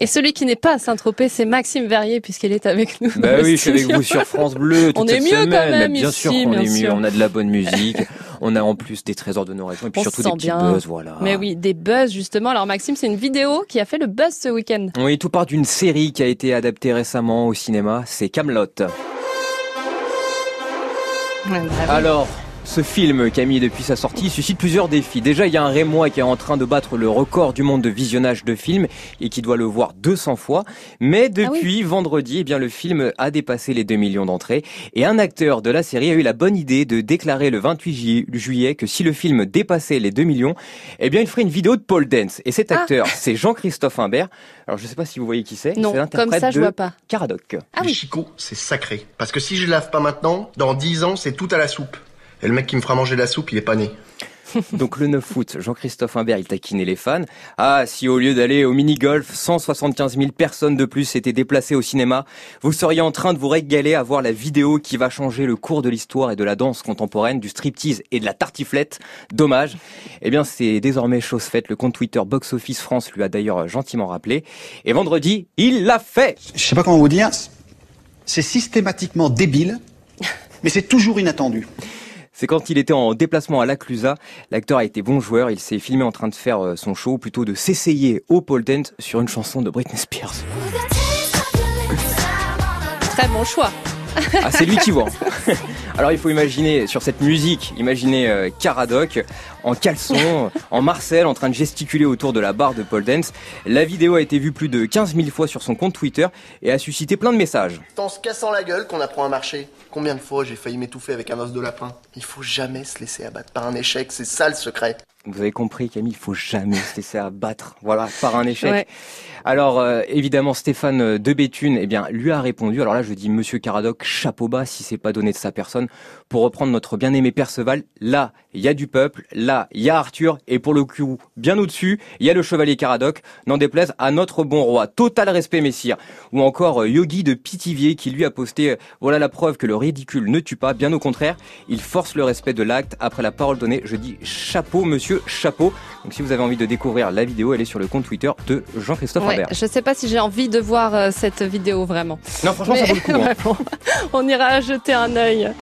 Et celui qui n'est pas à Saint-Tropez, c'est Maxime Verrier, puisqu'il est avec nous. Bah oui, je suis avec vous sur France Bleu. Toute on est mieux semaine. quand même bien ici, sûr qu'on bien est sûr. mieux. On a de la bonne musique. on a en plus des trésors de nos régions et puis On surtout se des petits bien. buzz, voilà. Mais oui, des buzz justement. Alors Maxime, c'est une vidéo qui a fait le buzz ce week-end. Oui, tout part d'une série qui a été adaptée récemment au cinéma. C'est Camelot. Alors, ce film, Camille, depuis sa sortie, suscite plusieurs défis. Déjà, il y a un Rémois qui est en train de battre le record du monde de visionnage de films et qui doit le voir 200 fois. Mais depuis vendredi, eh bien, le film a dépassé les 2 millions d'entrées. Et un acteur de la série a eu la bonne idée de déclarer le 28 ju- juillet que si le film dépassait les 2 millions, eh bien, il ferait une vidéo de pole dance. Et cet Ah. acteur, c'est Jean-Christophe Imbert. Alors, je sais pas si vous voyez qui c'est. Non, C'est comme l'interprète ça, je de vois pas. Caradoc. Ah les oui. chicots, c'est sacré. Parce que si je lave pas maintenant, dans 10 ans, c'est tout à la soupe. Et le mec qui me fera manger la soupe, il est pas né. Donc le 9 août, Jean-Christophe Imbert, il taquinait les fans. Ah, si au lieu d'aller au mini-golf, 175 000 personnes de plus s'étaient déplacées au cinéma, vous seriez en train de vous régaler à voir la vidéo qui va changer le cours de l'histoire et de la danse contemporaine, du striptease et de la tartiflette. Dommage. Eh bien, c'est désormais chose faite. Le compte Twitter Box Office France lui a d'ailleurs gentiment rappelé. Et vendredi, il l'a fait je sais pas comment vous dire, c'est systématiquement débile, mais c'est toujours inattendu. C'est quand il était en déplacement à la Clusa. L'acteur a été bon joueur. Il s'est filmé en train de faire euh, son show, plutôt de s'essayer au pole dance sur une chanson de Britney Spears. Très bon choix. Ah, c'est lui qui voit. Alors il faut imaginer sur cette musique, imaginez euh, Caradoc en caleçon, en Marcel, en train de gesticuler autour de la barre de pole dance. La vidéo a été vue plus de 15 000 fois sur son compte Twitter et a suscité plein de messages. C'est en se cassant la gueule qu'on apprend à marcher. Combien de fois j'ai failli m'étouffer avec un os de lapin? Il faut jamais se laisser abattre par un échec, c'est ça le secret. Vous avez compris, Camille, il faut jamais se laisser abattre, voilà, par un échec. Ouais. Alors, euh, évidemment, Stéphane euh, de Béthune, eh bien, lui a répondu. Alors là, je dis Monsieur Caradoc, chapeau bas, si c'est pas donné de sa personne. Pour reprendre notre bien-aimé Perceval, là, il y a du peuple, là, il y a Arthur, et pour le coup, bien au-dessus, il y a le chevalier Caradoc, n'en déplaise à notre bon roi. Total respect, messire. Ou encore euh, Yogi de Pithiviers, qui lui a posté, euh, voilà la preuve que le ridicule ne tue pas, bien au contraire, il force le respect de l'acte après la parole donnée. Je dis chapeau, monsieur, chapeau. Donc si vous avez envie de découvrir la vidéo, elle est sur le compte Twitter de Jean-Christophe Ouais, je sais pas si j'ai envie de voir euh, cette vidéo vraiment. Non, franchement, ça vaut le coup. hein. On ira jeter un œil.